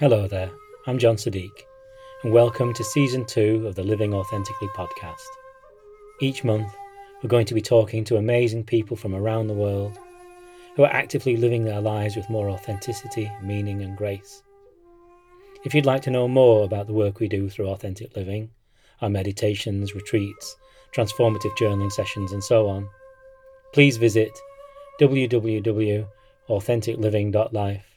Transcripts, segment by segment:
Hello there, I'm John Sadiq, and welcome to season two of the Living Authentically podcast. Each month, we're going to be talking to amazing people from around the world who are actively living their lives with more authenticity, meaning, and grace. If you'd like to know more about the work we do through authentic living, our meditations, retreats, transformative journaling sessions, and so on, please visit www.authenticliving.life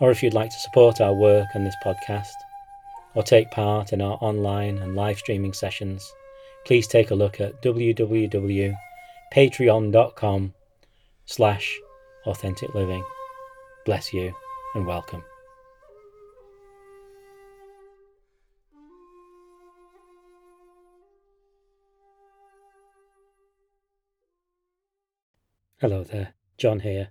or if you'd like to support our work on this podcast, or take part in our online and live streaming sessions, please take a look at www.patreon.com slash authentic living. Bless you and welcome. Hello there, John here.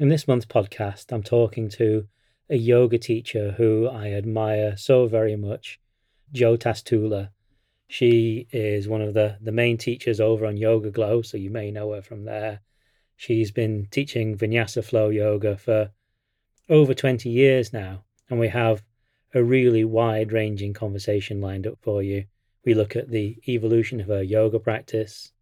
In this month's podcast, I'm talking to a yoga teacher who I admire so very much, Jo Tastula. She is one of the, the main teachers over on YogaGlo, so you may know her from there. She's been teaching Vinyasa Flow Yoga for over 20 years now, and we have a really wide ranging conversation lined up for you. We look at the evolution of her yoga practice,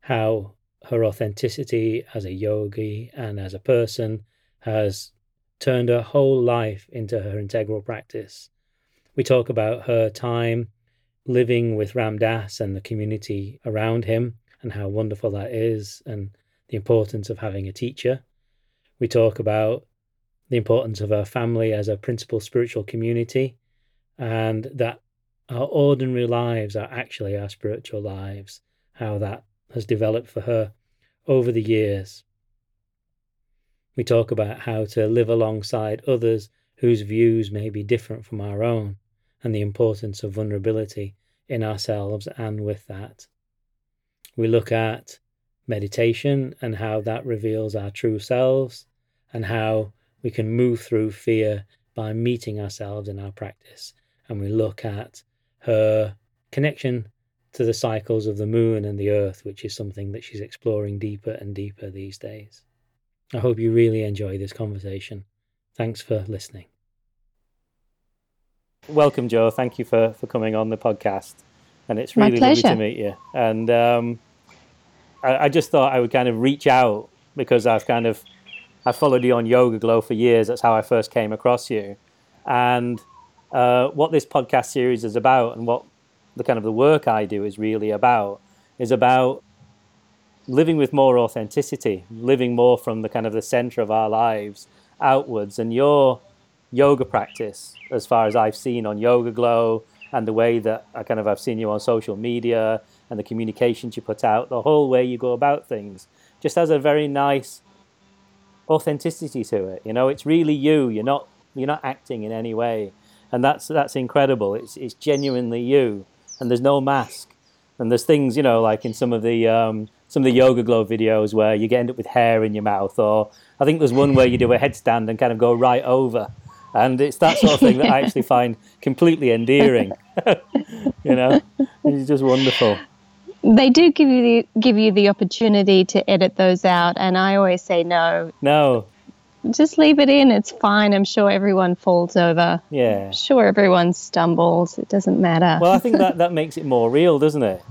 how her authenticity as a yogi and as a person has turned her whole life into her integral practice. We talk about her time living with Ram Dass and the community around him and how wonderful that is and the importance of having a teacher. We talk about the importance of her family as a principal spiritual community and that our ordinary lives are actually our spiritual lives, how that has developed for her over the years. We talk about how to live alongside others whose views may be different from our own and the importance of vulnerability in ourselves and with that. We look at meditation and how that reveals our true selves and how we can move through fear by meeting ourselves in our practice. And we look at her connection to the cycles of the moon and the earth, which is something that she's exploring deeper and deeper these days. I hope you really enjoy this conversation. Thanks for listening. Welcome, Jo. Thank you for, for coming on the podcast. And it's really lovely to meet you. And um, I, I just thought I would kind of reach out because I've kind of I followed you on YogaGlo for years. That's how I first came across you. And uh, what this podcast series is about and what the kind of the work I do is really about is about living with more authenticity, living more from the kind of the center of our lives outwards. And your yoga practice, as far as I've seen on YogaGlo, and the way that I kind of I've seen you on social media and the communications you put out, the whole way you go about things, just has a very nice authenticity to it. You know, it's really you. You're not you're not acting in any way, and that's that's incredible. It's it's genuinely you and there's no mask. And there's things, you know, like in some of the um, some of the YogaGlo videos where you get end up with hair in your mouth, or I think there's one where you do a headstand and kind of go right over, and it's that sort of thing that I actually find completely endearing. you know, it's just wonderful. They do give you the give you the opportunity to edit those out, and I always say no. No, just leave it in. It's fine. I'm sure everyone falls over. Yeah. I'm sure everyone stumbles. It doesn't matter. Well, I think that, that makes it more real, doesn't it?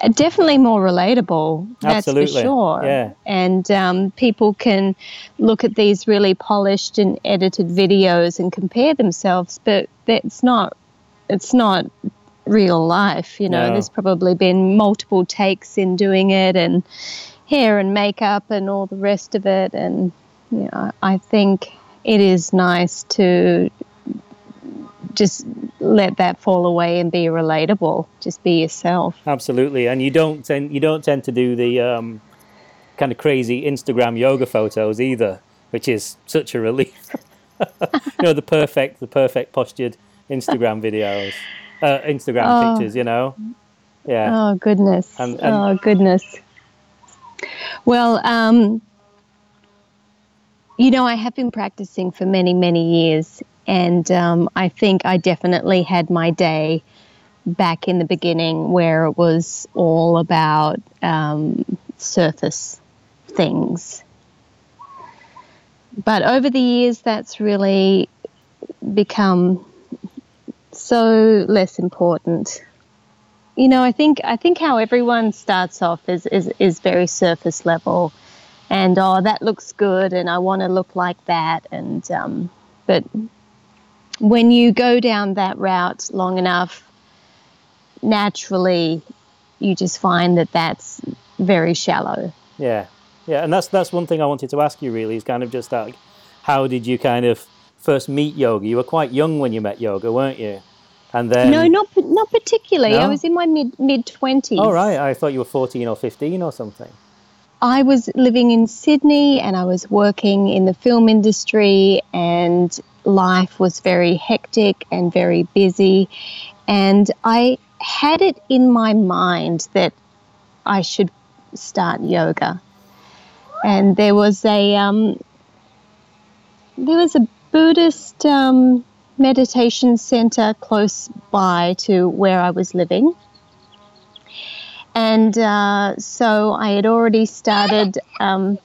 Uh, definitely more relatable. That's Absolutely. for sure. Yeah. And um, people can look at these really polished and edited videos and compare themselves, but that's not. It's not real life. You know, no. there's probably been multiple takes in doing it, and hair and makeup and all the rest of it, and you know, I think it is nice to just let that fall away and be relatable. Just be yourself. Absolutely, and you don't tend you don't tend to do the um, kind of crazy Instagram yoga photos either, which is such a relief. you know the perfect the perfect postured Instagram videos, uh, Instagram oh. pictures. You know, yeah. Oh goodness. And, and, oh goodness. Well, um, you know, I have been practicing for many, many years, and um, I think I definitely had my day back in the beginning where it was all about um, surface things. but over the years, that's really become so less important. You know, I think I think how everyone starts off is is, is very surface level, and oh, that looks good, and I want to look like that, and um, but when you go down that route long enough, naturally, you just find that that's very shallow. Yeah, yeah, and that's that's one thing I wanted to ask you. Really, is kind of just that. How did you kind of first meet yoga? You were quite young when you met yoga, weren't you? And then no, not not particularly. No? I was in my mid mid twenties. Oh right, I thought you were fourteen or fifteen or something. I was living in Sydney and I was working in the film industry, and life was very hectic and very busy. And I had it in my mind that I should start yoga. And there was a um, there was a Buddhist um, meditation center close by to where I was living. And uh, so I had already started um,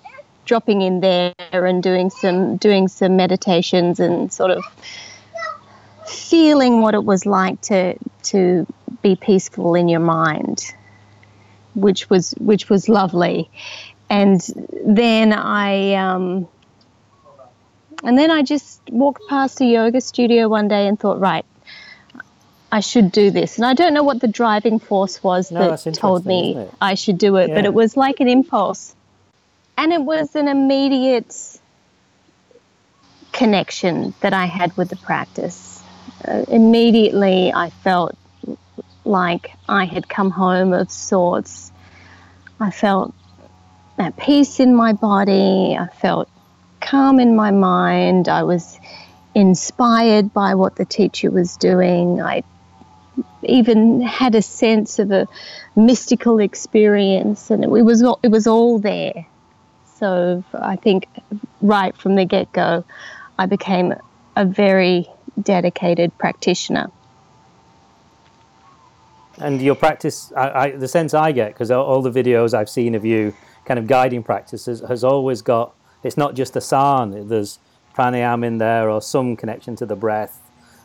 dropping in there and doing some doing some meditations and sort of feeling what it was like to to be peaceful in your mind, which was which was lovely. And then I um, and then I just walked past a yoga studio one day and thought, right, I should do this. And I don't know what the driving force was no, that told me I should do it, yeah. but it was like an impulse. And it was an immediate connection that I had with the practice. Uh, immediately, I felt like I had come home of sorts. I felt at peace in my body. I felt calm in my mind. I was inspired by what the teacher was doing. I even had a sense of a mystical experience, and it, was it was all there. So I think right from the get go, I became a very dedicated practitioner. And your practice, I, I, the sense I get, because all, the videos I've seen of you kind of guiding practices, has always got it's not just asana. There's pranayama in there or some connection to the breath.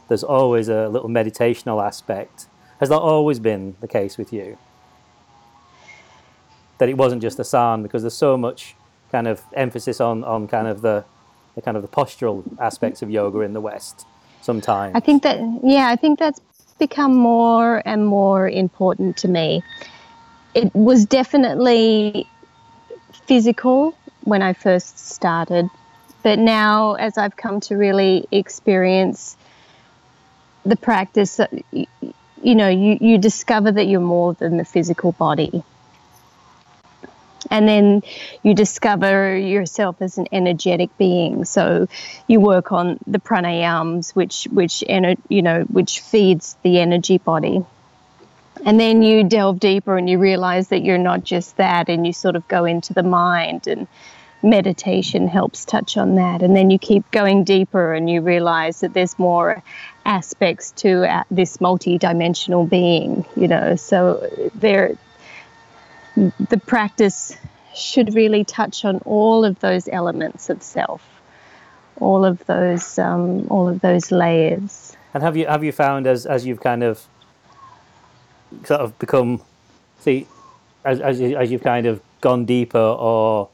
There's always a little meditational aspect. Has that always been the case with you? That it wasn't just asana because there's so much kind of emphasis on, on kind of the, the kind of the postural aspects of yoga in the West sometimes. I think that yeah, I think that's become more and more important to me. It was definitely physical when I first started. But now, as I've come to really experience the practice, uh, you know, you, you discover that you're more than the physical body. And then you discover yourself as an energetic being. So you work on the pranayams, which which you know which feeds the energy body and then you delve deeper and you realize that you're not just that and you sort of go into the mind and meditation helps touch on that and then you keep going deeper and you realize that there's more aspects to uh, this multi-dimensional being you know so there the practice should really touch on all of those elements of self all of those um, all of those layers. And have you have you found as as you've kind of sort of become, see, as, as, as you've kind of gone deeper or,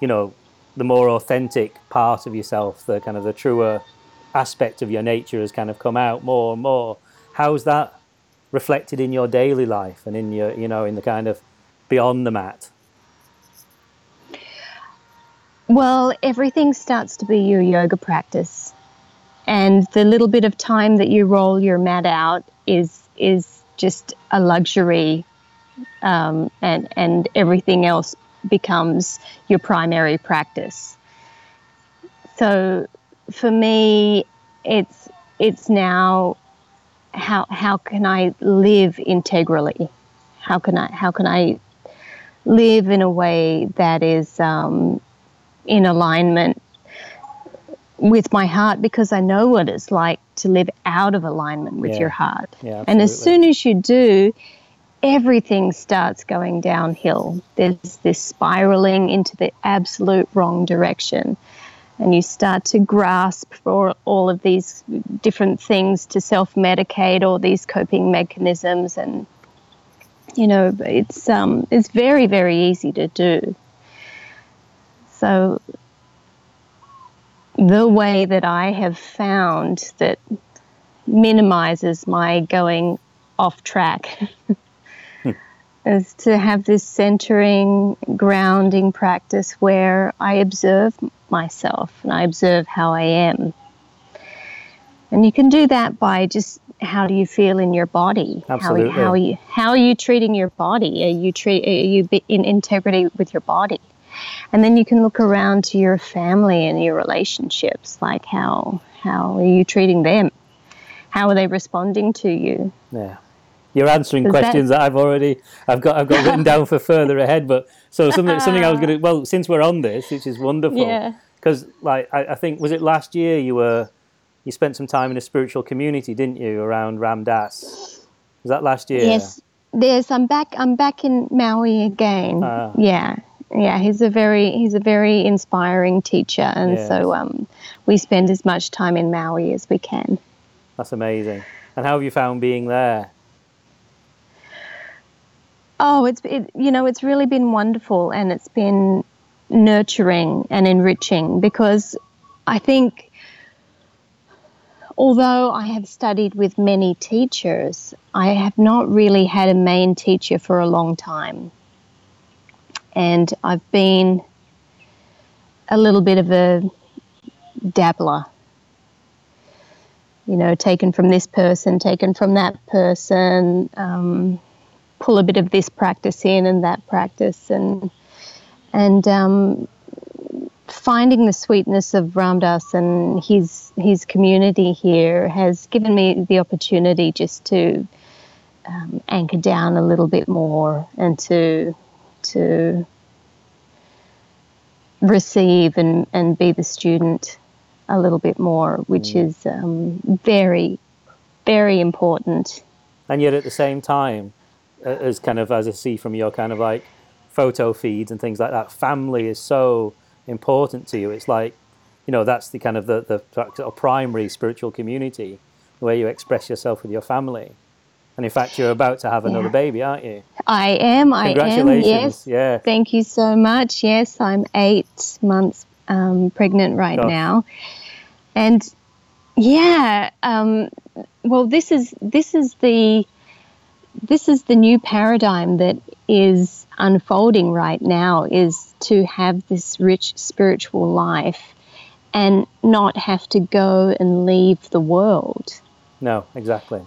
you know, the more authentic part of yourself, the kind of the truer aspect of your nature has kind of come out more and more. How's that reflected in your daily life and in your, you know, in the kind of beyond the mat? Well, everything starts to be your yoga practice. And the little bit of time that you roll your mat out is is just a luxury, um, and and everything else becomes your primary practice. So for me, it's it's now how how can I live integrally? How can I how can I live in a way that is um, in alignment with my heart because I know what it's like to live out of alignment with yeah. your heart. Yeah, and as soon as you do, everything starts going downhill. There's this spiraling into the absolute wrong direction. And you start to grasp for all of these different things to self-medicate all these coping mechanisms and you know it's um, it's very very easy to do so the way that I have found that minimizes my going off track. is to have this centering, grounding practice where I observe myself and I observe how I am. And you can do that by just how do you feel in your body? Absolutely. How, how, are you, how are you treating your body? Are you, treat, are you in integrity with your body? And then you can look around to your family and your relationships, like how how are you treating them? How are they responding to you? Yeah. You're answering questions that, that, I've already I've got I've got written down for further ahead. But so something something I was gonna well, since we're on this, which is wonderful. Yeah. Because like I, I think was it last year you were you spent some time in a spiritual community, didn't you, around Ram Dass? Was that last year? Yes. Yes, I'm back. I'm back in Maui again. Ah. Yeah, yeah, he's a very he's a very inspiring teacher, and yes. so um, we spend as much time in Maui as we can. That's amazing. And how have you found being there? Oh, it's it, you know it's really been wonderful, and it's been nurturing and enriching because I think although I have studied with many teachers, I have not really had a main teacher for a long time and I've been a little bit of a dabbler. You know, taken from this person, taken from that person, um, pull a bit of this practice in and that practice, and and um, finding the sweetness of Ram Dass and his his community here has given me the opportunity just to um, anchor down a little bit more and to to receive and, and be the student a little bit more, which mm. is um, very, very important. And yet at the same time, as kind of as I see from your kind of like photo feeds and things like that, family is so important to you. It's like, you know, that's the kind of the, the primary spiritual community where you express yourself with your family. And in fact, you're about to have another yeah. baby, aren't you? I am. I am. Yes. Yeah. Thank you so much. Yes, I'm eight months um, pregnant right now, and yeah. Um, well, this is this is the this is the new paradigm that is unfolding right now. Is to have this rich spiritual life and not have to go and leave the world. No, exactly.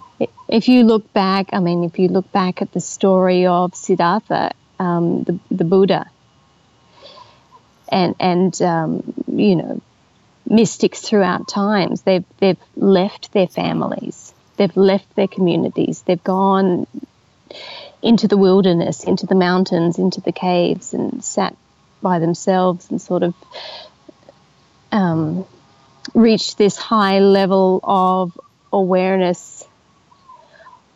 If you look back, I mean, if you look back at the story of Siddhartha, um, the, the Buddha, and and um, you know, mystics throughout times, they've they've left their families, they've left their communities, they've gone into the wilderness, into the mountains, into the caves, and sat by themselves and sort of um, reached this high level of awareness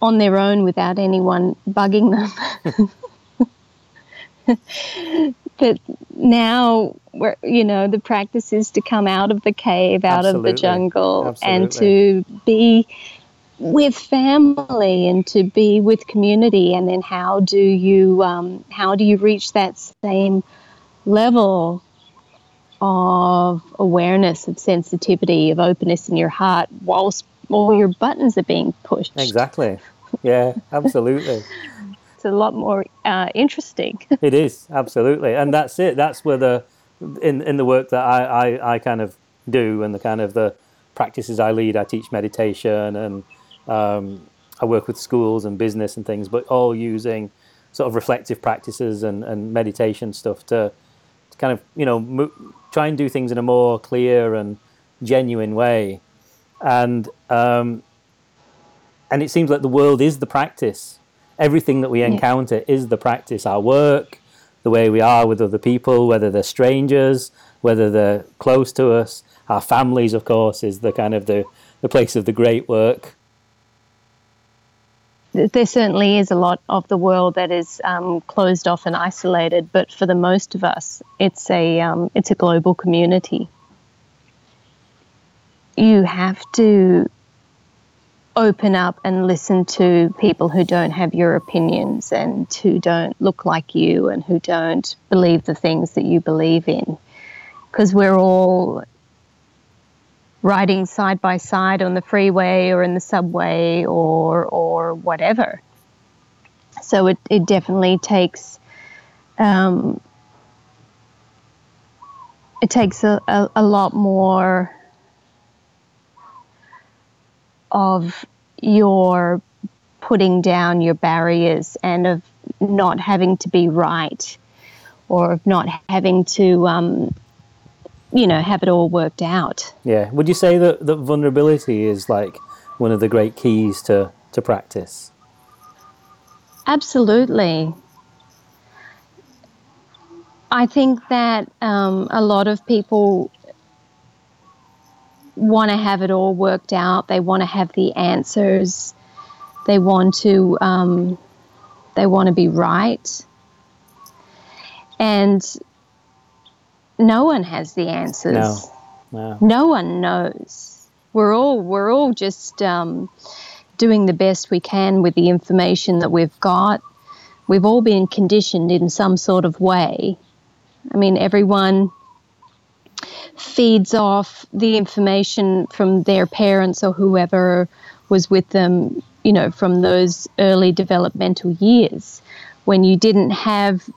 on their own without anyone bugging them. but now we're, you know the practice is to come out of the cave out Absolutely. of the jungle Absolutely. and to be with family and to be with community and then how do you um, how do you reach that same level of awareness of sensitivity of openness in your heart whilst all your buttons are being pushed. Exactly. Yeah, absolutely. it's a lot more uh, interesting. it is absolutely, and that's it. That's where the in in the work that I, I, I kind of do and the kind of the practices I lead. I teach meditation and um, I work with schools and business and things, but all using sort of reflective practices and, and meditation stuff to, to kind of you know mo- try and do things in a more clear and genuine way and um, and it seems like the world is the practice. Everything that we encounter yeah. is the practice. Our work, the way we are with other people, whether they're strangers, whether they're close to us. Our families, of course, is the kind of the, the place of the great work. There certainly is a lot of the world that is um, closed off and isolated, but for the most of us, it's a um, it's a global community. you have to open up and listen to people who don't have your opinions and who don't look like you and who don't believe the things that you believe in. Because we're all riding side by side on the freeway or in the subway or, or whatever. So it, it definitely takes um, it takes a, a, a lot more of your putting down your barriers and of not having to be right or of not having to um, you know have it all worked out yeah would you say that, that vulnerability is like one of the great keys to, to practice absolutely i think that um, a lot of people want to have it all worked out. They want to have the answers. They want to um, they want to be right. And no one has the answers. No, no. no one knows. We're all we're all just um, doing the best we can with the information that we've got. We've all been conditioned in some sort of way. I mean, everyone feeds off the information from their parents or whoever was with them, you know, from those early developmental years when you didn't have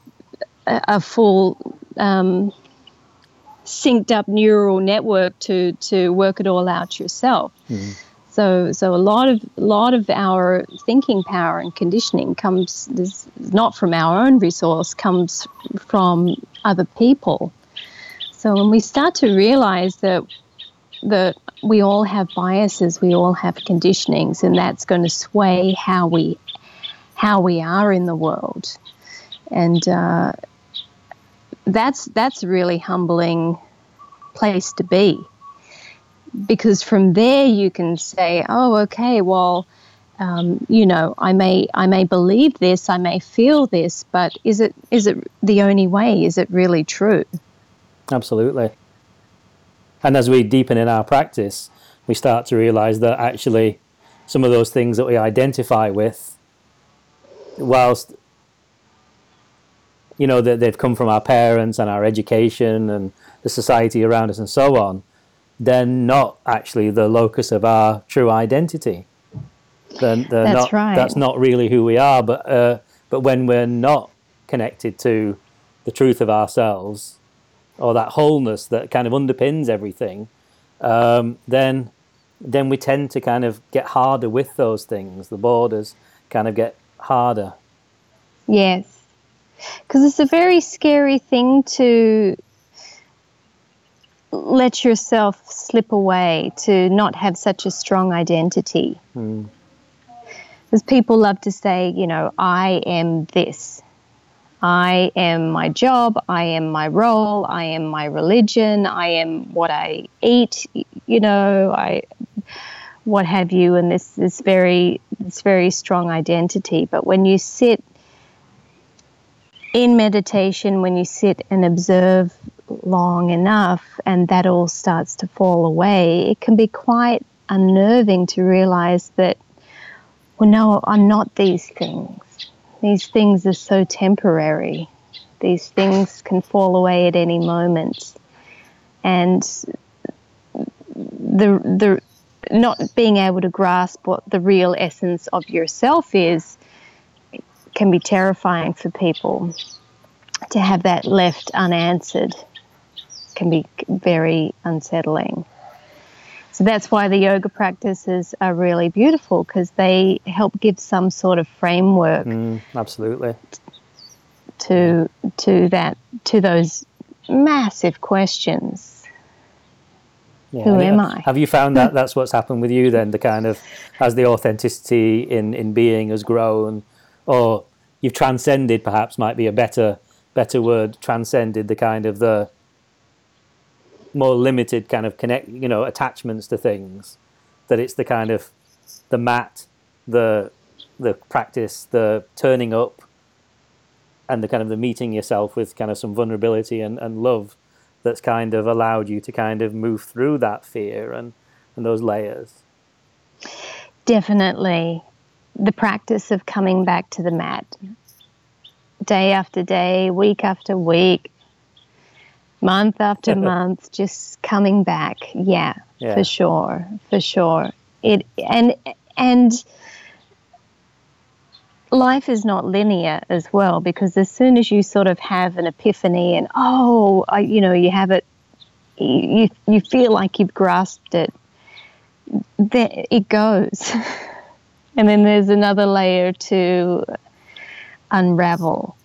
a, a full um, synced up neural network to, to work it all out yourself. Mm-hmm. So, so a lot of a lot of our thinking power and conditioning comes not from our own resource, comes from other people. So when we start to realize that that we all have biases, we all have conditionings, and that's going to sway how we how we are in the world, and uh, that's that's a really humbling place to be, because from there you can say, oh, okay, well. Um, you know, I may I may believe this, I may feel this, but is it is it the only way? Is it really true? Absolutely. And as we deepen in our practice, we start to realize that actually some of those things that we identify with, whilst you know that they've come from our parents and our education and the society around us and so on, they're not actually the locus of our true identity. They're, they're that's not, right. That's not really who we are. But uh, but when we're not connected to the truth of ourselves, or that wholeness that kind of underpins everything, um, then then we tend to kind of get harder with those things. The borders kind of get harder. Yes, because it's a very scary thing to let yourself slip away to not have such a strong identity. Mm. Because people love to say, you know, I am this. I am my job, I am my role, I am my religion, I am what I eat, you know, I what have you, and this this very this very strong identity. But when you sit in meditation, when you sit and observe long enough and that all starts to fall away, it can be quite unnerving to realize that, well, no, I'm not these things. These things are so temporary. These things can fall away at any moment. And the, the, not being able to grasp what the real essence of yourself is can be terrifying for people. To have that left unanswered can be very unsettling. So that's why the yoga practices are really beautiful because they help give some sort of framework. Mm, absolutely. To to that to those massive questions. Yeah, Who am I? Have you found that that's what's happened with you then? The kind of as the authenticity in in being has grown, or you've transcended, perhaps might be a better better word. Transcended the kind of the more limited kind of connect, you know, attachments to things. That it's the kind of the mat, the the practice, the turning up, and the kind of the meeting yourself with kind of some vulnerability and, and love that's kind of allowed you to kind of move through that fear and and those layers? Definitely. The practice of coming back to the mat day after day, week after week, month after month, just coming back. Yeah, Yeah. for sure, for sure. It and and life is not linear as well because as soon as you sort of have an epiphany and oh, I, you know, you have it, you you feel like you've grasped it, then it goes. and then there's another layer to unravel.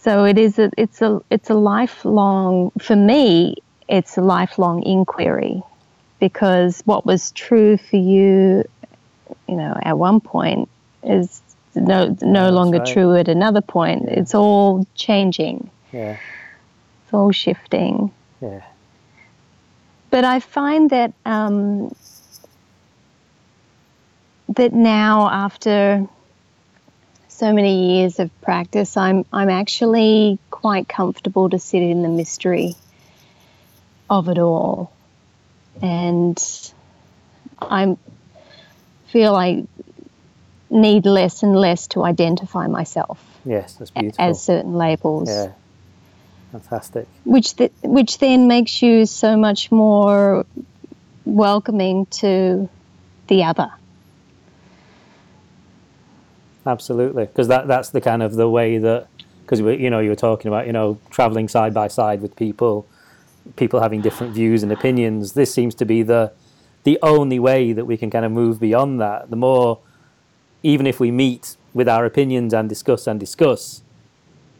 So it is a it's a it's a lifelong for me it's a lifelong inquiry because what was true for you you know at one point is no no that's longer right. true at another point. It's all changing. Yeah, It's all shifting. yeah, but I find that um, that now after so many years of practice, I'm I'm actually quite comfortable to sit in the mystery of it all, and I feel I need less and less to identify myself yes, that's beautiful. as certain labels yeah, fantastic. which th- which then makes you so much more welcoming to the other. Absolutely, because that that's the kind of the way that because you know you were talking about you know traveling side by side with people, people having different views and opinions. This seems to be the the only way that we can kind of move beyond that. The more, even if we meet with our opinions and discuss and discuss,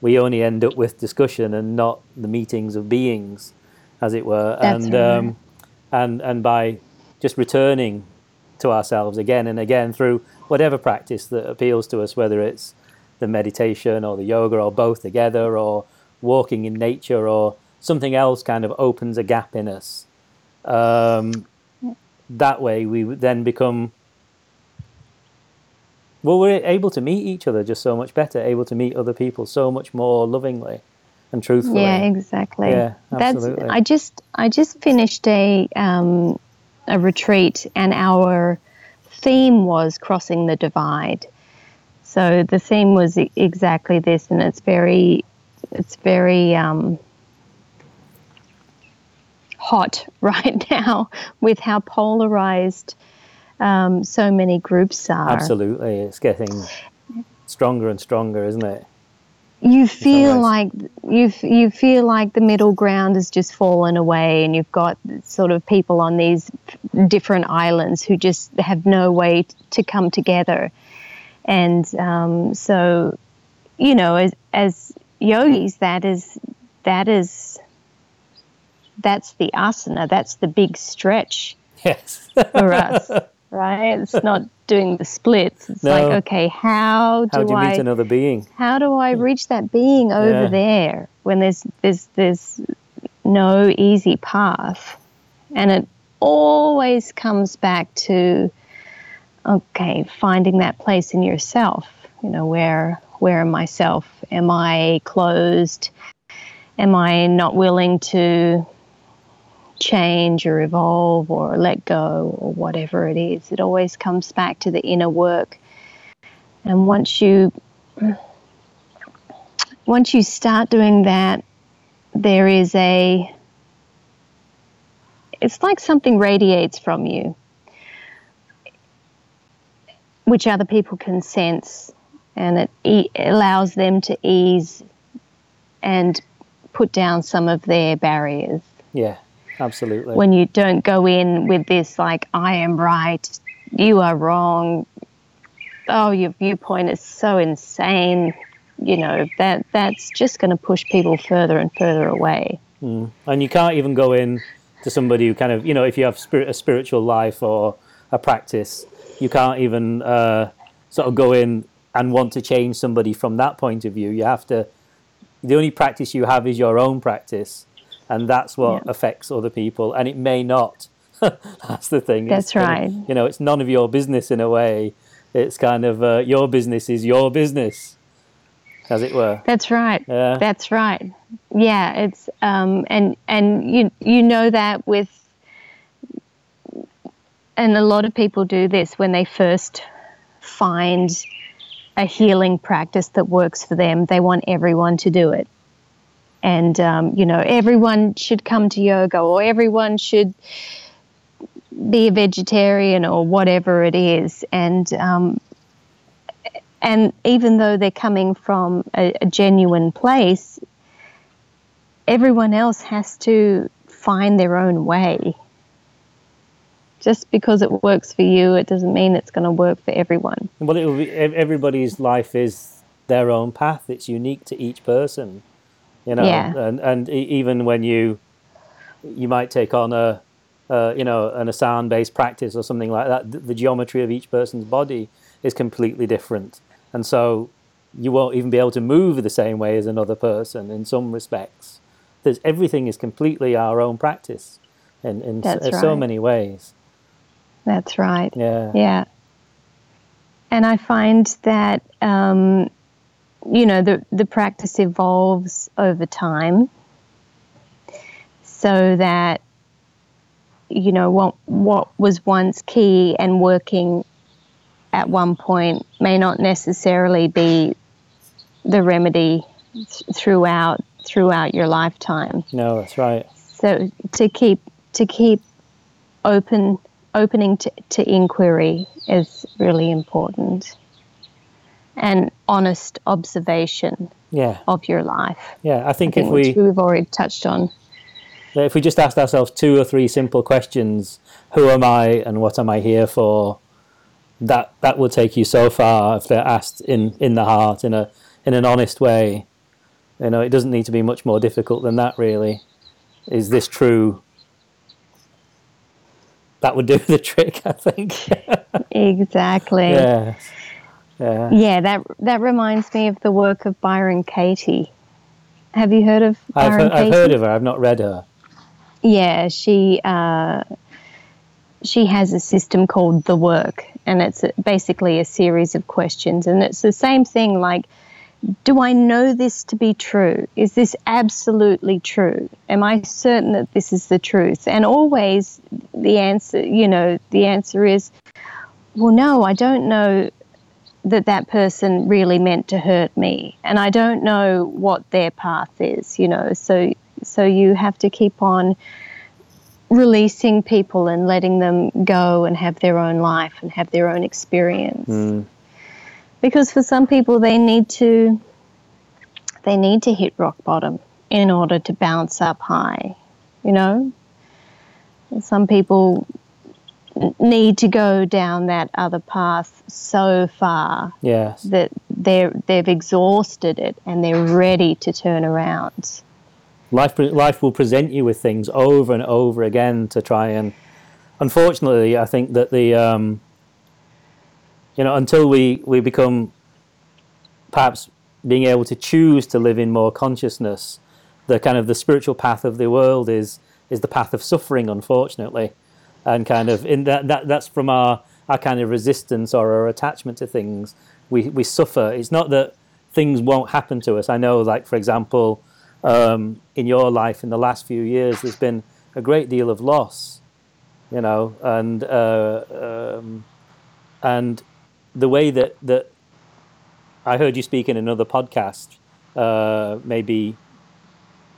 we only end up with discussion and not the meetings of beings, as it were. That's and right. um, and and by just returning to ourselves again and again through whatever practice that appeals to us, whether it's the meditation or the yoga or both together or walking in nature or something else kind of opens a gap in us. Um, that way we then become well we're able to meet each other just so much better able to meet other people so much more lovingly and truthfully Yeah, exactly. Yeah, absolutely. That's I just I just finished a um, a retreat and our theme was crossing the divide. So the theme was exactly this and it's very it's very um, hot right now with how polarized um, so many groups are. absolutely it's getting stronger and stronger isn't it you feel like you you feel like the middle ground has just fallen away, and you've got sort of people on these different islands who just have no way t- to come together, and um, so you know, as as yogis, that is that is that's the asana, that's the big stretch yes for us, right? It's not doing the splits. It's No. like, okay, how do how do you I meet another being how do I hmm. reach that being over Yeah. there when there's there's there's no easy path, and it always comes back to okay, finding that place in yourself. You know, where where am myself? Am I closed? Am I not willing to change or evolve or let go or whatever it is? It always comes back to the inner work. And once you once you start doing that, there is a it's like something radiates from you, which other people can sense, and it e- allows them to ease and put down some of their barriers. yeah absolutely. When you don't go in with this, like, I am right, you are wrong, oh, your viewpoint is so insane, you know, that that's just going to push people further and further away. and you can't even go in to somebody who kind of you know if you have spirit, a spiritual life or a practice you can't even uh, sort of go in and want to change somebody from that point of view. You have to the only practice you have is your own practice and that's what Yeah. affects other people and it may not that's the thing That's of- right. you know it's none of your business in a way it's kind of uh, your business is your business as it were That's right. Yeah. That's right. Yeah, it's um, and and you you know that with and a lot of people do this when they first find a healing practice that works for them. They want everyone to do it. And, um, you know, everyone should come to yoga or everyone should be a vegetarian or whatever it is. And, um, and even though they're coming from a, a genuine place, everyone else has to find their own way just because it works for you, it doesn't mean it's going to work for everyone. Well, be, everybody's life is their own path. It's unique to each person, you know. Yeah. And and even when you you might take on a uh, you know an asana based practice or something like that, the, the geometry of each person's body is completely different, and so you won't even be able to move the same way as another person in some respects. There's everything is completely our own practice in in, so, That's so many ways. That's right. Yeah. Yeah. And I find that, um, you know, the, the practice evolves over time so that, you know, what, what was once key and working at one point may not necessarily be the remedy th- throughout throughout your lifetime. No, that's right. So to keep to keep open opening to, to inquiry is really important. And honest observation Yeah. of your life. Yeah. I I think, think if which we we've already touched on. if we just asked ourselves two or three simple questions, who am I and what am I here for? That that will take you so far if they're asked in, in the heart in a in an honest way. You know, it doesn't need to be much more difficult than that really. Is this true? That would do the trick, I think. Exactly. yeah. Yeah. Yeah, that that reminds me of the work of Byron Katie. Have you heard of I've, Byron he- I've heard of her, I've not read her. Yeah, she uh, she has a system called the work, and it's basically a series of questions, and it's the same thing. Like, do I know this to be true? Is this absolutely true? Am I certain that this is the truth? And always, the answer, you know, the answer is, well, no, I don't know that that person really meant to hurt me, and I don't know what their path is. You know, so so you have to keep on releasing people and letting them go and have their own life and have their own experience Mm. because for some people they need to they need to hit rock bottom in order to bounce up high you know some people need to go down that other path so far Yes. that they're they've exhausted it and they're ready to turn around life life will present you with things over and over again to try and unfortunately i think that the um, you know until we we become perhaps being able to choose to live in more consciousness the kind of the spiritual path of the world is is the path of suffering unfortunately and kind of in that, that that's from our our kind of resistance or our attachment to things. We we suffer. It's not that things won't happen to us. I know like for example um, in your life in the last few years there's been a great deal of loss you know and uh, um, and the way that that I heard you speak in another podcast uh, maybe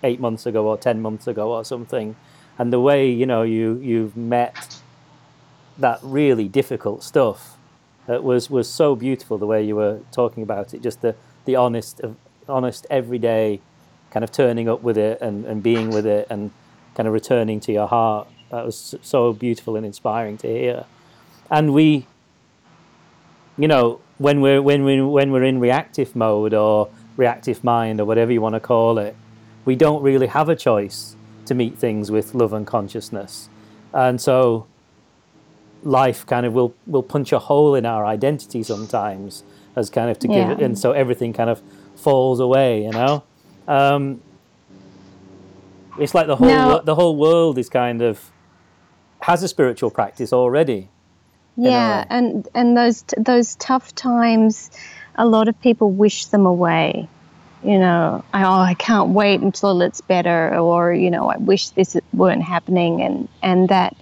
eight months ago or ten months ago or something and the way you know you you've met that really difficult stuff it was was so beautiful the way you were talking about it just the the honest honest everyday kind of turning up with it and, and being with it and kind of returning to your heart. That was so beautiful and inspiring to hear. And we you know when we're when we when we're in reactive mode or reactive mind or whatever you want to call it we don't really have a choice to meet things with love and consciousness. And so life kind of will will punch a hole in our identity sometimes as kind of to give it and so everything kind of falls away you know? Um, it's like the whole the whole world is kind of has a spiritual practice already Yeah, and and those t- those tough times, a lot of people wish them away. You know, I, oh, I can't wait until it's better, or you know, I wish this weren't happening, and and that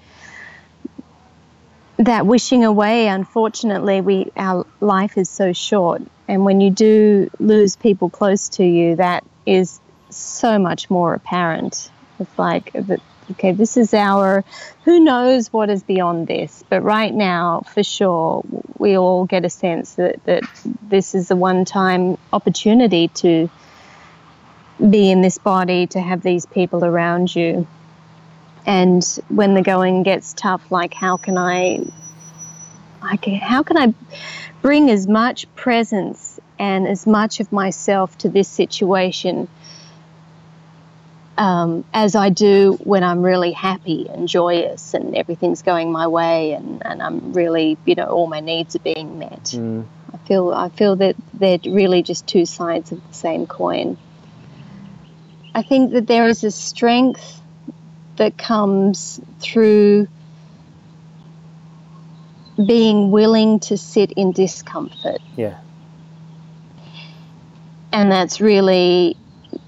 that wishing away unfortunately we our life is so short. And when you do lose people close to you that is so much more apparent. It's like okay this is our who knows what is beyond this but right now for sure we all get a sense that, that this is a one time opportunity to be in this body to have these people around you. And when the going gets tough like how can i like how can i bring as much presence and as much of myself to this situation um, as I do when I'm really happy and joyous and everything's going my way and, and I'm really, you know, all my needs are being met. Mm. I feel I feel that they're really just two sides of the same coin. I think that there is a strength that comes through being willing to sit in discomfort. Yeah. And that's really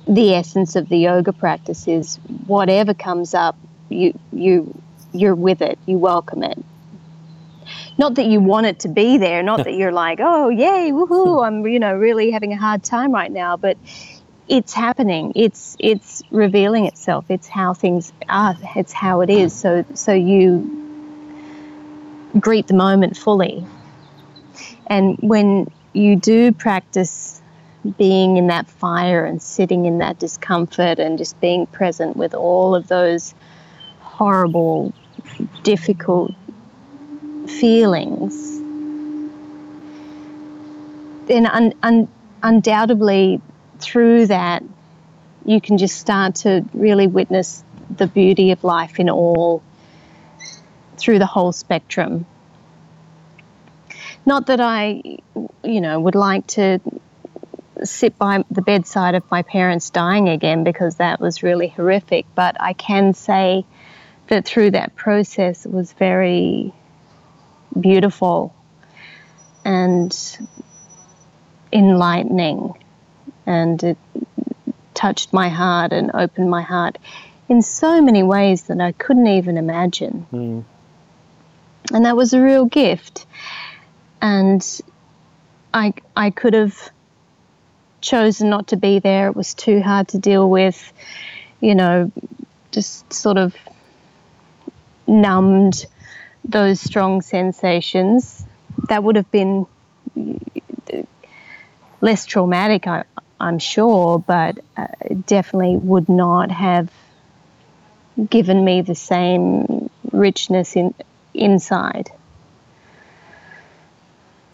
the essence of the yoga practice is whatever comes up, you you you're with it, you welcome it. Not that you want it to be there, not that you're like, oh yay, woohoo, I'm you know really having a hard time right now, but it's happening. It's it's revealing itself. It's how things are. It's how it is. So so you greet the moment fully. And when you do practice being in that fire and sitting in that discomfort and just being present with all of those horrible, difficult feelings, then un- un- undoubtedly through that, you can just start to really witness the beauty of life in all, through the whole spectrum. Not that I, you know, would like to sit by the bedside of my parents dying again because that was really horrific, but I can say that through that process it was very beautiful and enlightening and it touched my heart and opened my heart in so many ways that I couldn't even imagine. Mm. And that was a real gift. And I, I could have chosen not to be there. It was too hard to deal with, you know, just sort of numbed those strong sensations. That would have been less traumatic, I, I'm sure, but uh, definitely would not have given me the same richness in inside.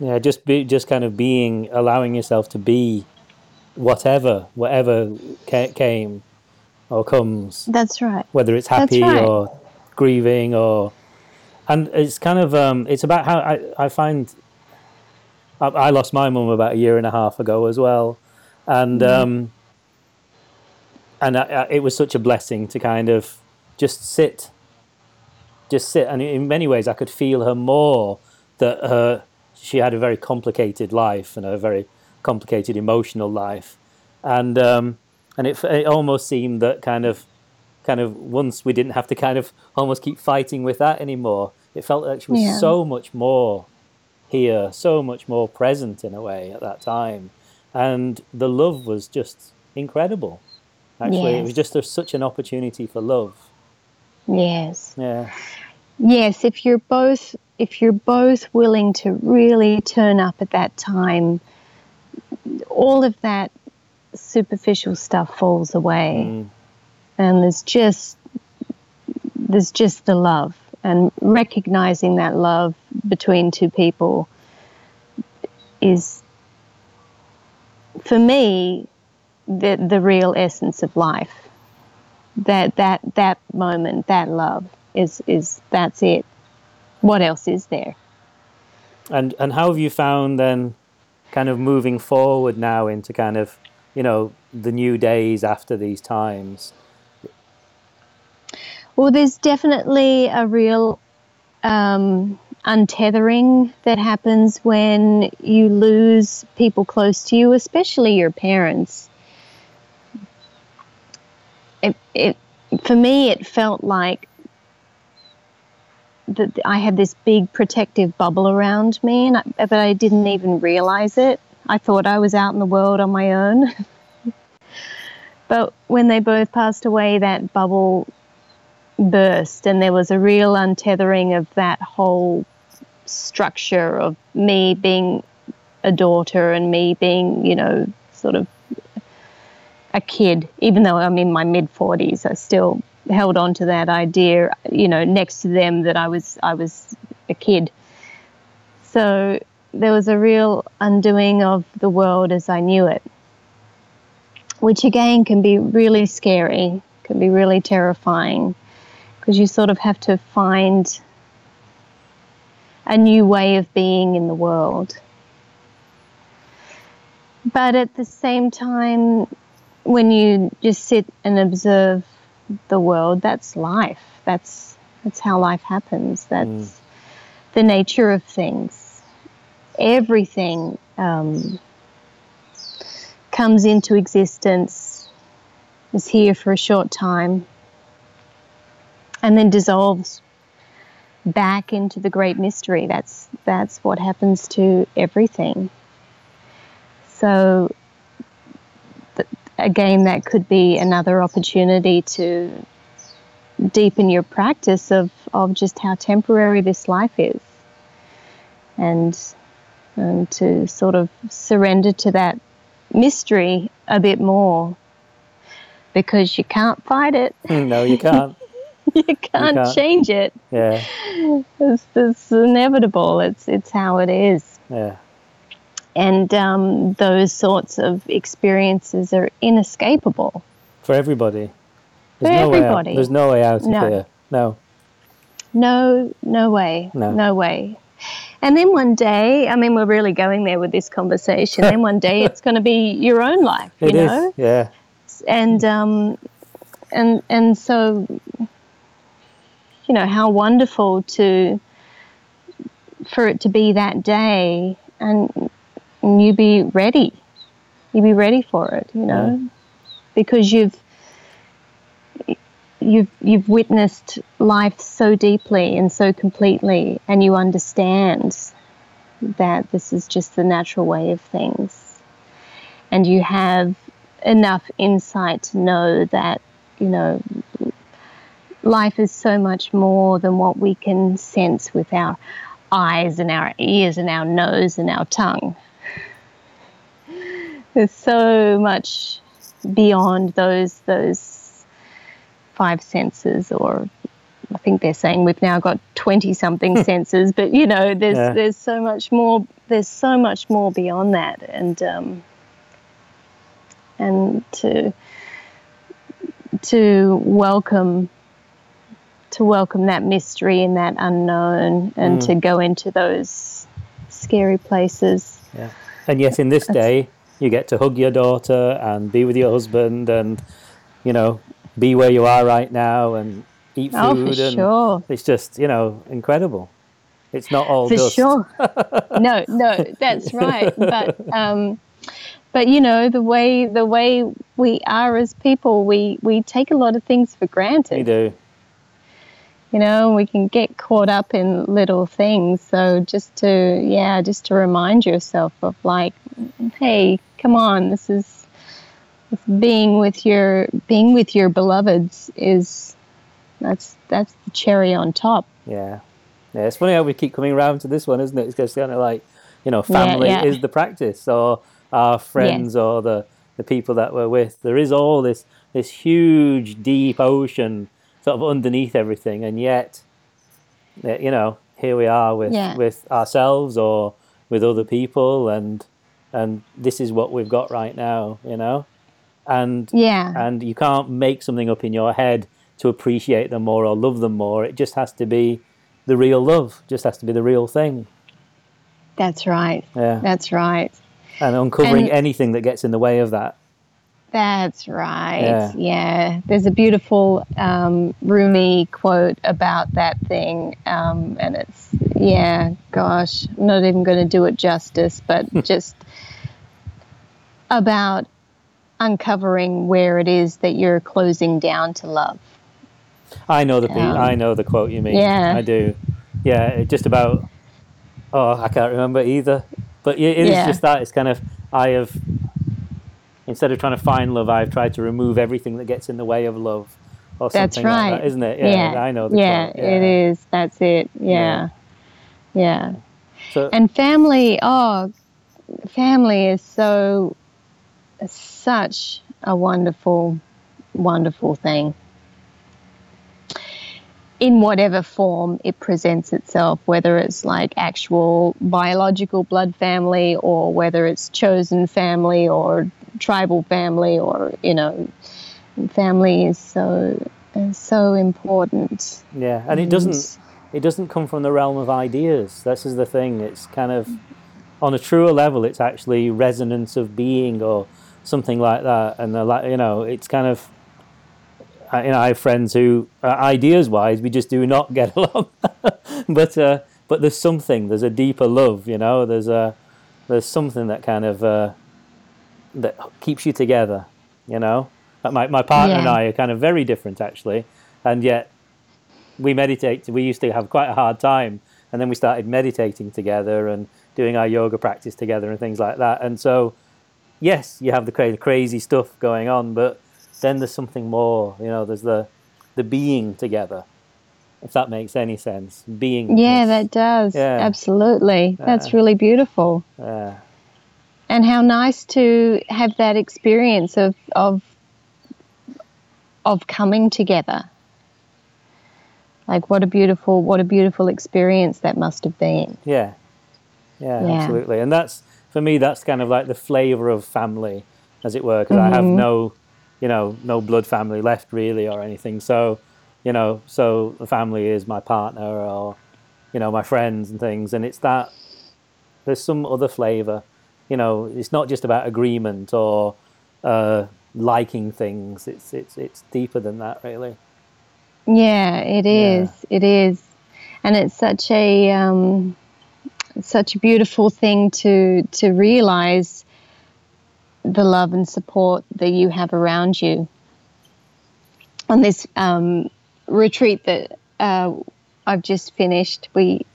Yeah, just be, just kind of being, allowing yourself to be whatever, whatever ca- came or comes. That's right. Whether it's happy right. or grieving or, and it's kind of um, it's about how I I find. I, I lost my mum about a year and a half ago as well, and mm. um, and I, I, it was such a blessing to kind of just sit, just sit, and in many ways I could feel her more that her she had a very complicated life and a very complicated emotional life, and um, and it it almost seemed that kind of kind of once we didn't have to kind of almost keep fighting with that anymore. It felt like she was yeah. so much more here, so much more present in a way at that time and the love was just incredible. Actually, yes. it was just a, such an opportunity for love. Yes. Yeah. Yes, if you're both if you're both willing to really turn up at that time, all of that superficial stuff falls away, mm. and there's just there's just the love and recognizing that love between two people is for me, the the real essence of life. That that that moment, that love is is that's it. What else is there? And and how have you found then, kind of moving forward now into kind of, you know, the new days after these times? Well, there's definitely a real um, untethering that happens when you lose people close to you, especially your parents. It, it, for me, it felt like that I had this big protective bubble around me, and I, but I didn't even realize it. I thought I was out in the world on my own. but when they both passed away, that bubble burst, and there was a real untethering of that whole structure of me being a daughter and me being, you know, sort of a kid. Even though I'm in my mid 40s, I still held on to that idea, you know, next to them that I was I was a kid. So there was a real undoing of the world as I knew it, which again can be really scary, can be really terrifying, because you sort of have to find a new way of being in the world. But at the same time, when you just sit and observe the world, that's life. That's that's how life happens. That's mm. the nature of things. Everything um, comes into existence, is here for a short time, and then dissolves back into the great mystery. That's that's what happens to everything. So again, that could be another opportunity to deepen your practice of, of just how temporary this life is, and and to sort of surrender to that mystery a bit more because you can't fight it. No, you can't. you, can't you can't change it. Yeah. It's, it's inevitable. It's it's how it is. Yeah. And um, those sorts of experiences are inescapable. For everybody. There's For no everybody. Way out. There's no way out no. of here. No. No, no way. No. no way. And then one day, I mean, we're really going there with this conversation. then one day, it's going to be your own life. You it know? Is. Yeah. And um, and and so you know, how wonderful to for it to be that day and, and you be ready. You be ready for it, you know, yeah. because you've you've you've witnessed life so deeply and so completely and you understand that this is just the natural way of things and you have enough insight to know that you know life is so much more than what we can sense with our eyes and our ears and our nose and our tongue. There's so much beyond those those five senses or I think they're saying we've now got 20 something senses but you know there's yeah. there's so much more there's so much more beyond that and um, and to to welcome to welcome that mystery and that unknown and mm. to go into those scary places. Yeah. And yet, in this day, you get to hug your daughter and be with your husband and, you know, be where you are right now and eat food. Oh, for and sure. It's just, you know, incredible. It's not all for dust. sure. no, no, that's right. But, um, but you know the way the way we are as people, we we take a lot of things for granted. We do you know we can get caught up in little things so just to yeah just to remind yourself of like hey come on this is being with your being with your beloveds is that's that's the cherry on top. Yeah. Yeah it's funny how we keep coming around to this one isn't it? It's just kind of like you know family yeah, yeah. is the practice or our friends or the the people that we're with. There is all this this huge deep ocean sort of underneath everything, and yet, eh, you know, here we are with yeah. with ourselves or with other people, and and this is what we've got right now, you know, and yeah, and you can't make something up in your head to appreciate them more or love them more. It just has to be the real love. Just has to be the real thing. That's right. Yeah, that's right. And uncovering and, anything that gets in the way of that that's right. Yeah. yeah. There's a beautiful um, Rumi quote about that thing. Um, and it's, yeah, gosh, I'm not even going to do it justice, but just about uncovering where it is that you're closing down to love. I know the um, I know the quote you mean. Yeah. I do. yeah, just about. Oh, I can't remember either. But it is Yeah. just that. It's kind of I have instead of trying to find love, I've tried to remove everything that gets in the way of love, or That's something like right. that, isn't it? Yeah, I know. The yeah, quote, it is. That's it. Yeah. yeah. So, And family, oh, family is so, such a wonderful, wonderful thing. In whatever form it presents itself, whether it's like actual biological blood family or whether it's chosen family or tribal family or, you know, family is so, is so important. yeah, and it doesn't. It doesn't come from the realm of ideas. This is the thing. It's kind of on a truer level. It's actually resonance of being or something like that. And the, like, you know, it's kind of. I- You know, I have friends who, uh, ideas-wise, we just do not get along. but uh, but there's something. There's a deeper love. You know, there's a there's something that kind of uh, that keeps you together. You know, like my my partner and I are kind of very different actually, and yet we meditate. We used to have quite a hard time, and then we started meditating together and doing our yoga practice together and things like that. And so, yes, you have the cra- crazy stuff going on, but then there's something more. You know, there's the the being together. If that makes any sense, being. Yeah, that does. Yeah. Absolutely. That's really beautiful. Uh, And how nice to have that experience of of of coming together. Like what a beautiful what a beautiful experience that must have been. Yeah. yeah, Yeah. absolutely. And that's for me. That's kind of like the flavor of family, as it were, because I have no, you know, no blood family left really or anything. So, you know, so the family is my partner or, you know, my friends and things. And it's that there's some other flavor. You know, it's not just about agreement or uh, liking things. It's it's it's deeper than that, really. Yeah, it is. It is. And it's such a um, such a beautiful thing to to realize the love and support that you have around you. On this um, retreat that uh, I've just finished, we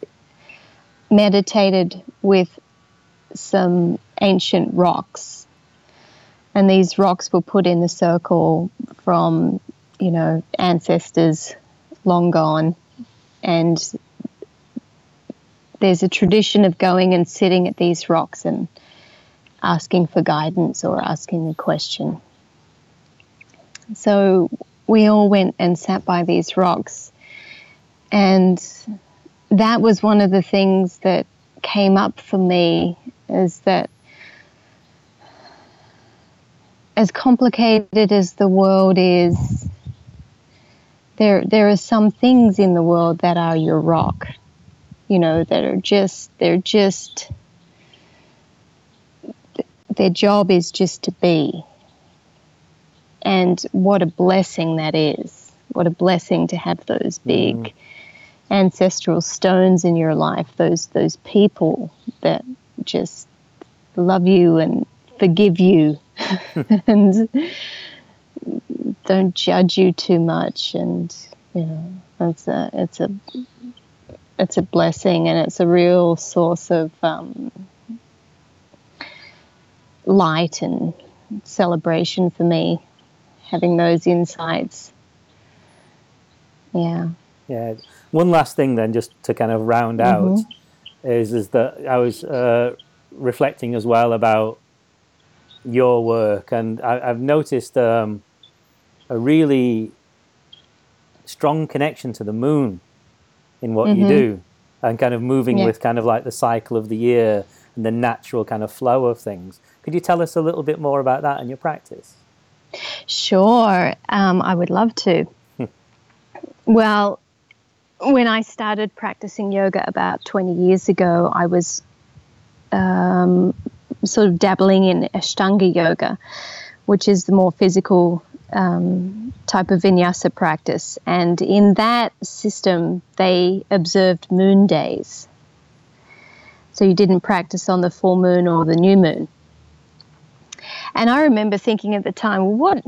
meditated with some ancient rocks. And these rocks were put in the circle from, you know, ancestors long gone. And there's a tradition of going and sitting at these rocks and asking for guidance or asking a question. So we all went and sat by these rocks. And that was one of the things that came up for me is that as complicated as the world is, there there are some things in the world that are your rock. You know, that are just they're just their job is just to be. And what a blessing that is. What a blessing to have those big mm. ancestral stones in your life, those those people that just love you and forgive you and don't judge you too much and you know it's a it's a it's a blessing and it's a real source of um, light and celebration for me having those insights. Yeah. Yeah. One last thing, then, just to kind of round out, is is that I was uh, reflecting as well about your work, and I, I've noticed um, a really strong connection to the moon in what you do, and kind of moving Yeah. with kind of like the cycle of the year and the natural kind of flow of things. Could you tell us a little bit more about that and your practice? Sure, um, I would love to. well, when I started practicing yoga about 20 years ago, I was um, sort of dabbling in Ashtanga yoga, which is the more physical um, type of vinyasa practice. And in that system, they observed moon days. So you didn't practice on the full moon or the new moon. And I remember thinking at the time, what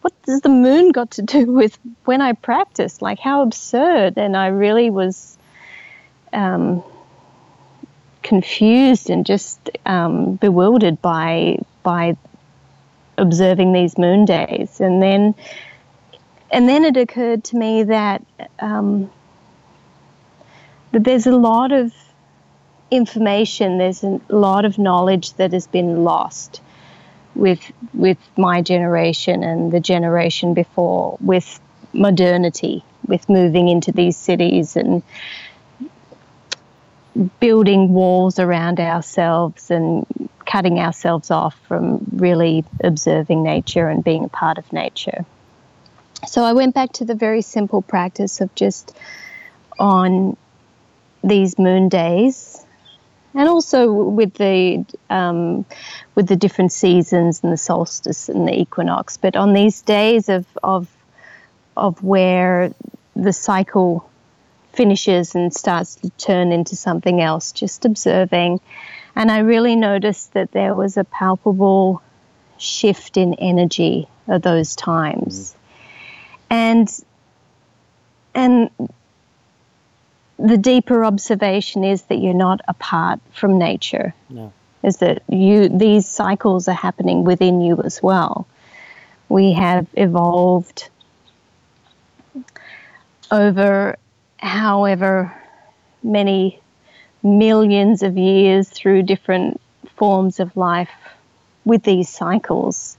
what does the moon got to do with when I practice? Like how absurd! And I really was um, confused and just um, bewildered by by observing these moon days, and then and then it occurred to me that um, that there's a lot of information, there's a lot of knowledge that has been lost with with my generation and the generation before, with modernity, with moving into these cities and building walls around ourselves and cutting ourselves off from really observing nature and being a part of nature. So I went back to the very simple practice of just on these moon days and also with the um, with the different seasons and the solstice and the equinox. But on these days of of of where the cycle finishes and starts to turn into something else, just observing. And I really noticed that there was a palpable shift in energy at those times. Mm. And and the deeper observation is that you're not apart from nature. No. Is that you these cycles are happening within you as well. We have evolved over however many millions of years through different forms of life with these cycles,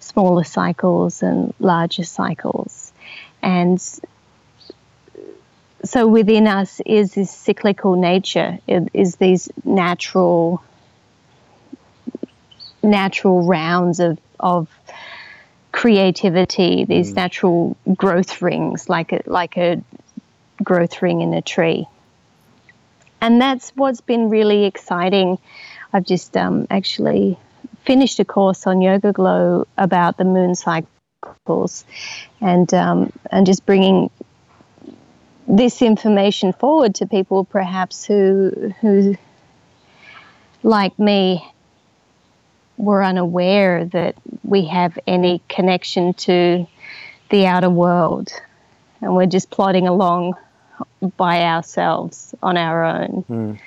smaller cycles and larger cycles. And so within us is this cyclical nature, it is these natural natural rounds of, of creativity, these mm. natural growth rings, like a, like a growth ring in a tree. And that's what's been really exciting. I've just um, actually finished a course on YogaGlo about the moon cycles, and um, and just bringing this information forward to people, perhaps who who like me were unaware that we have any connection to the outer world, and we're just plodding along by ourselves on our own mm.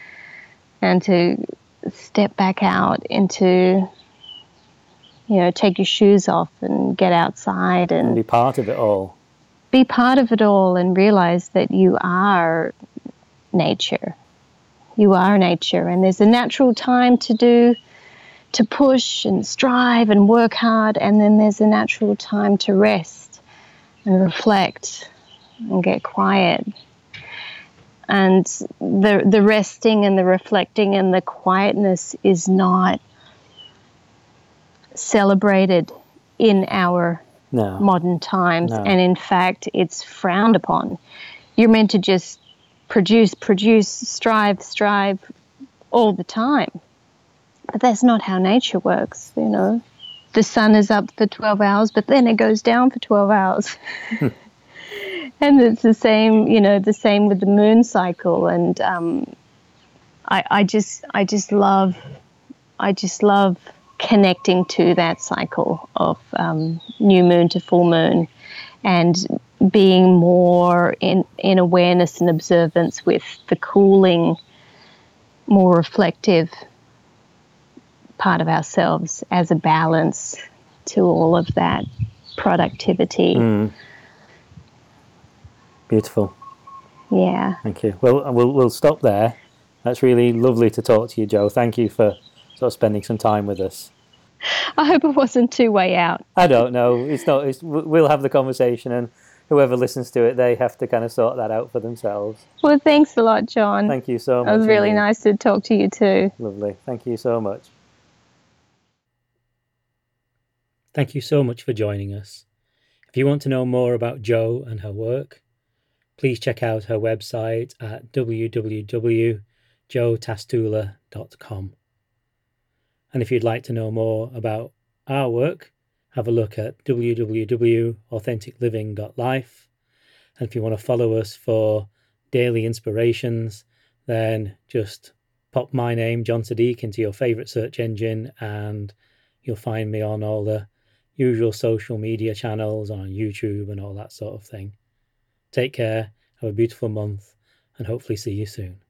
and to step back out into you know take your shoes off and get outside and, and be part of it all. be part of it all and realize that you are nature. You are nature. And there's a natural time to do to push and strive and work hard. And then there's a natural time to rest and reflect and get quiet and the the resting and the reflecting and the quietness is not celebrated in our no. modern times no. and in fact it's frowned upon you're meant to just produce produce strive strive all the time but that's not how nature works you know the sun is up for 12 hours but then it goes down for 12 hours and it's the same, you know, the same with the moon cycle. And um, I, I just, I just love, I just love connecting to that cycle of um, new moon to full moon, and being more in in awareness and observance with the cooling, more reflective part of ourselves as a balance to all of that productivity. Mm Beautiful. Yeah. Thank you. Well, uh, we'll we'll stop there. That's really lovely to talk to you, Jo. Thank you for sort of spending some time with us. I hope it wasn't too way out. I don't know. It's not. It's, we'll have the conversation, and whoever listens to it, they have to kind of sort that out for themselves. Well, thanks a lot, John. Thank you so much. It was really indeed. nice to talk to you too. Lovely. Thank you so much. Thank you so much for joining us. If you want to know more about Jo and her work, please check out her website at www.jotastula.com. And if you'd like to know more about our work, have a look at www.authenticliving.life. And if you want to follow us for daily inspirations, then just pop my name, John Sadiq, into your favorite search engine and you'll find me on all the usual social media channels on YouTube and all that sort of thing. Take care, have a beautiful month, and hopefully see you soon.